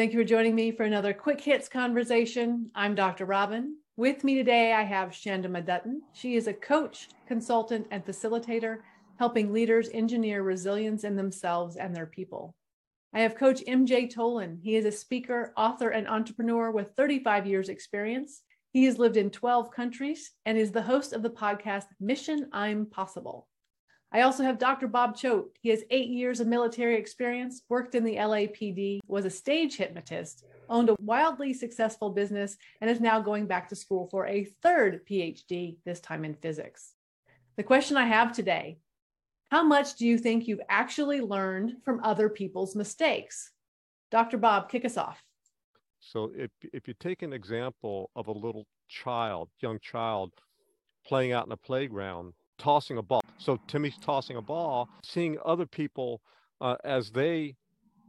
Thank you for joining me for another quick hits conversation. I'm Dr. Robin. With me today, I have Chandima Dutton. She is a coach, consultant, and facilitator, helping leaders engineer resilience in themselves and their people. I have Coach MJ Tolan. He is a speaker, author, and entrepreneur with 35 years' experience. He has lived in 12 countries and is the host of the podcast Mission I'm Possible. I also have Dr. Bob Choate. He has eight years of military experience, worked in the LAPD, was a stage hypnotist, owned a wildly successful business, and is now going back to school for a third PhD, this time in physics. The question I have today How much do you think you've actually learned from other people's mistakes? Dr. Bob, kick us off. So, if, if you take an example of a little child, young child, playing out in a playground, tossing a ball. So Timmy's tossing a ball, seeing other people uh, as they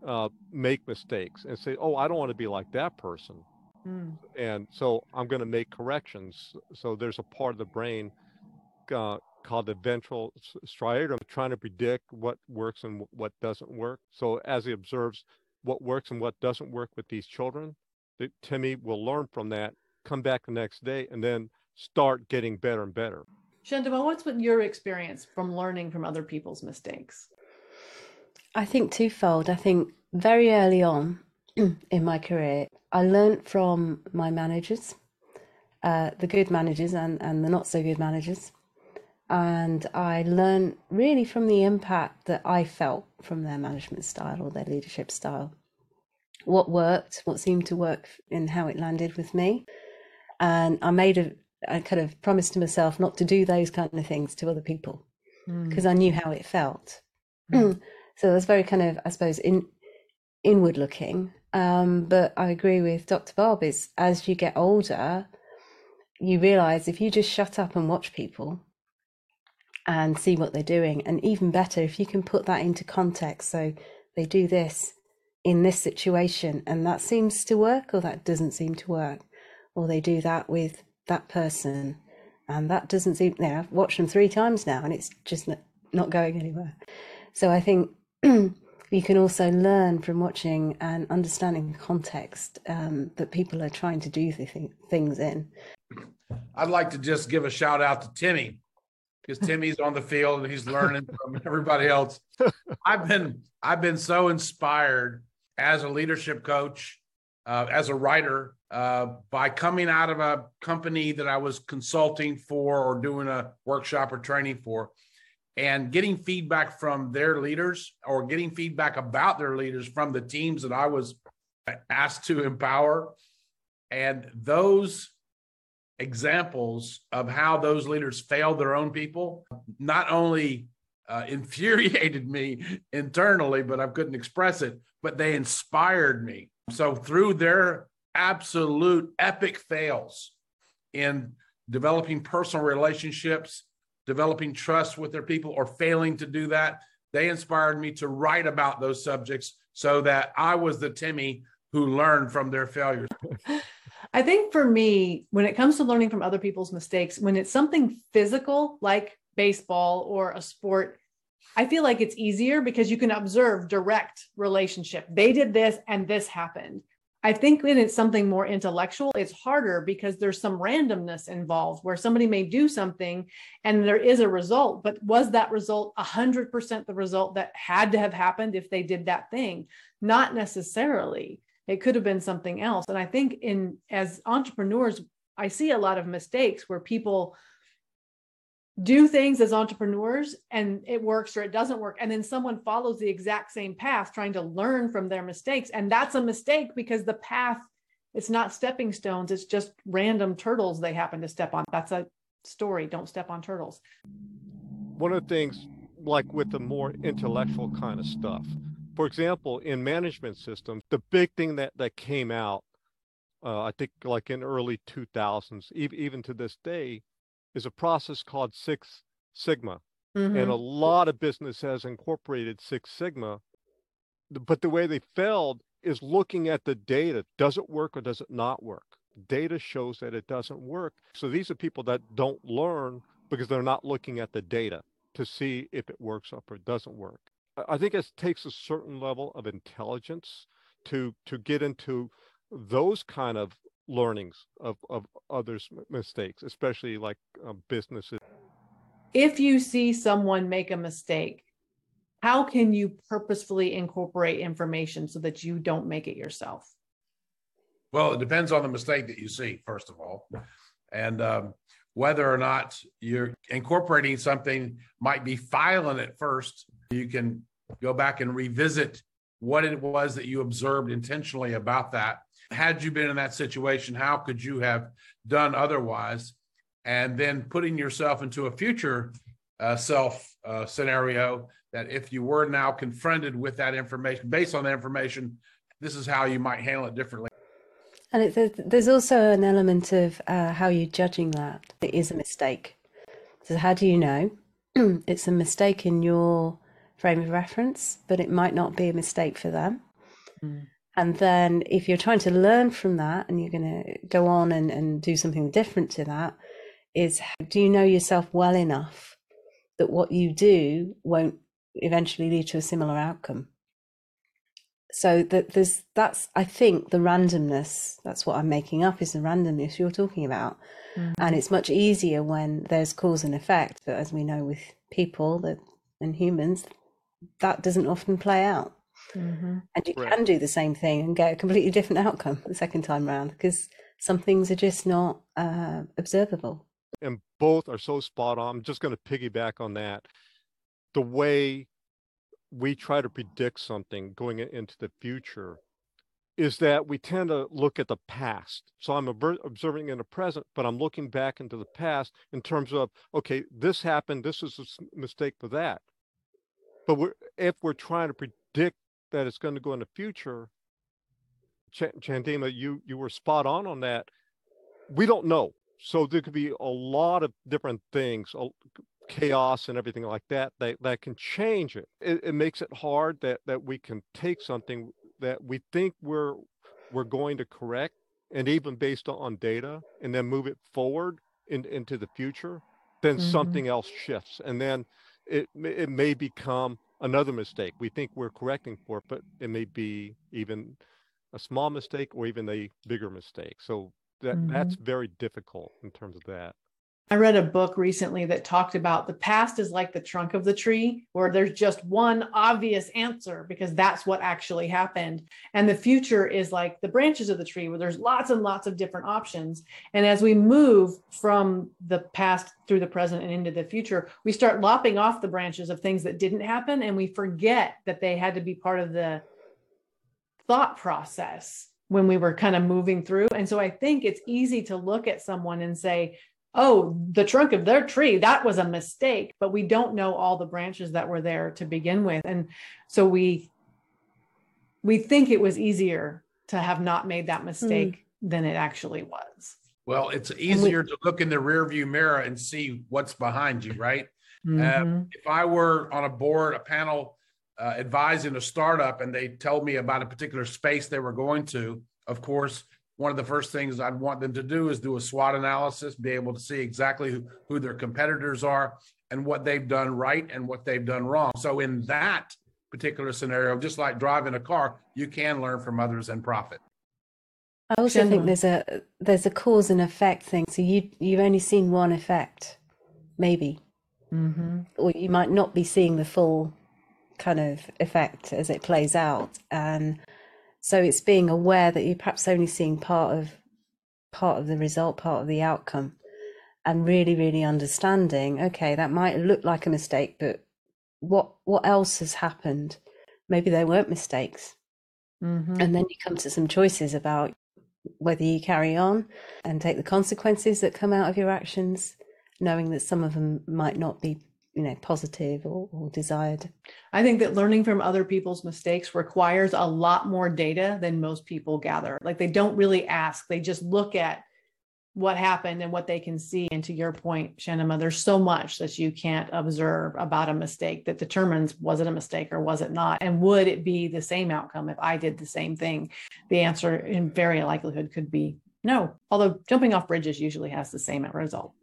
uh, make mistakes and say, "Oh, I don't want to be like that person," mm. and so I'm going to make corrections. So there's a part of the brain uh, called the ventral striatum trying to predict what works and what doesn't work. So as he observes what works and what doesn't work with these children, Timmy will learn from that, come back the next day, and then start getting better and better. Chandima, what's been your experience from learning from other people's mistakes? I think twofold. I think very early on in my career, I learned from my managers, uh, the good managers and, and the not so good managers. And I learned really from the impact that I felt from their management style or their leadership style. What worked, what seemed to work, and how it landed with me. And I made a, I kind of promised to myself not to do those kind of things to other people because mm. I knew how it felt. Mm. so it was very kind of, I suppose, in inward looking. Um, but I agree with Dr. Bob is as you get older, you realize if you just shut up and watch people and see what they're doing, and even better, if you can put that into context. So they do this in this situation, and that seems to work, or that doesn't seem to work, or they do that with that person and that doesn't seem you know, I've watched them three times now and it's just not going anywhere so I think you can also learn from watching and understanding the context um, that people are trying to do th- things in I'd like to just give a shout out to Timmy because Timmy's on the field and he's learning from everybody else. I've been I've been so inspired as a leadership coach, uh, as a writer, uh, by coming out of a company that I was consulting for or doing a workshop or training for and getting feedback from their leaders or getting feedback about their leaders from the teams that I was asked to empower. And those examples of how those leaders failed their own people not only uh, infuriated me internally, but I couldn't express it, but they inspired me. So through their absolute epic fails in developing personal relationships, developing trust with their people, or failing to do that. They inspired me to write about those subjects so that I was the Timmy who learned from their failures. I think for me, when it comes to learning from other people's mistakes, when it's something physical like baseball or a sport, I feel like it's easier because you can observe direct relationship. They did this and this happened. I think when it's something more intellectual, it's harder because there's some randomness involved where somebody may do something and there is a result, but was that result 100% the result that had to have happened if they did that thing? Not necessarily. It could have been something else. And I think in as entrepreneurs, I see a lot of mistakes where people do things as entrepreneurs and it works or it doesn't work. And then someone follows the exact same path trying to learn from their mistakes. And that's a mistake because the path it's not stepping stones. It's just random turtles they happen to step on. That's a story. Don't step on turtles. One of the things like with the more intellectual kind of stuff for example in management systems the big thing that that came out uh, i think like in early 2000s even, even to this day is a process called Six Sigma. Mm-hmm. And a lot of business has incorporated Six Sigma. But the way they failed is looking at the data. Does it work or does it not work? Data shows that it doesn't work. So these are people that don't learn because they're not looking at the data to see if it works or doesn't work. I think it takes a certain level of intelligence to to get into those kind of learnings of of others mistakes especially like um, businesses. If you see someone make a mistake how can you purposefully incorporate information so that you don't make it yourself? Well it depends on the mistake that you see first of all. And um, whether or not you're incorporating something might be filing it first. You can go back and revisit what it was that you observed intentionally about that had you been in that situation how could you have done otherwise? And then putting yourself into a future uh, self uh, scenario that if you were now confronted with that information based on that information this is how you might handle it differently. And it, there's also an element of uh, how you're judging that. It is a mistake. So how do you know? It's a mistake in your frame of reference but it might not be a mistake for them. Mm. And then if you're trying to learn from that and you're going to go on and, and do something different to that is do you know yourself well enough that what you do won't eventually lead to a similar outcome? So that there's that's i think the randomness that's what i'm making up is the randomness you're talking about. Mm-hmm. and it's much easier when there's cause and effect but as we know with people that and humans that doesn't often play out mm-hmm. and you right. can do the same thing and get a completely different outcome the second time around because some things are just not uh, observable and both are so spot on. I'm just going to piggyback on that. The way we try to predict something going into the future is that we tend to look at the past. So I'm observing in the present, but I'm looking back into the past in terms of, okay, this happened, this is a mistake for that. But we're, if we're trying to predict that it's going to go in the future, Ch- Chandima, you you were spot on on that. We don't know so there could be a lot of different things chaos and everything like that that, that can change it. it it makes it hard that that we can take something that we think we're we're going to correct and even based on data and then move it forward in, into the future then mm-hmm. something else shifts and then it it may become another mistake we think we're correcting for it but it may be even a small mistake or even a bigger mistake so that mm-hmm. that's very difficult in terms of that I read a book recently that talked about the past is like the trunk of the tree, where there's just one obvious answer because that's what actually happened. And the future is like the branches of the tree, where there's lots and lots of different options. And as we move from the past through the present and into the future, we start lopping off the branches of things that didn't happen. And we forget that they had to be part of the thought process when we were kind of moving through. And so I think it's easy to look at someone and say, oh, the trunk of their tree, that was a mistake, but we don't know all the branches that were there to begin with. And so we we think it was easier to have not made that mistake mm. than it actually was. Well, it's easier we, to look in the rearview mirror and see what's behind you, right? Mm-hmm. Uh, if I were on a board, a panel uh, advising a startup and they told me about a particular space they were going to, of course, one of the first things I'd want them to do is do a SWOT analysis, be able to see exactly who, who their competitors are and what they've done right and what they've done wrong. So, in that particular scenario, just like driving a car, you can learn from others and profit. I also think there's a there's a cause and effect thing. So you you've only seen one effect, maybe, mm-hmm. or you might not be seeing the full kind of effect as it plays out and so it's being aware that you're perhaps only seeing part of part of the result part of the outcome and really really understanding okay that might look like a mistake but what what else has happened maybe there weren't mistakes mm-hmm. and then you come to some choices about whether you carry on and take the consequences that come out of your actions knowing that some of them might not be you know positive or, or, desired. I think that learning from other people's mistakes requires a lot more data than most people gather. Like they don't really ask they just look at what happened and what they can see. And to your point Shanima, there's so much that you can't observe about a mistake that determines was it a mistake or was it not? And would it be the same outcome if i did the same thing? The answer in very likelihood could be no. Although jumping off bridges usually has the same result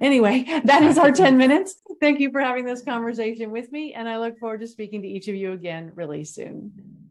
Anyway, that is our 10 minutes. Thank you for having this conversation with me. And I look forward to speaking to each of you again really soon.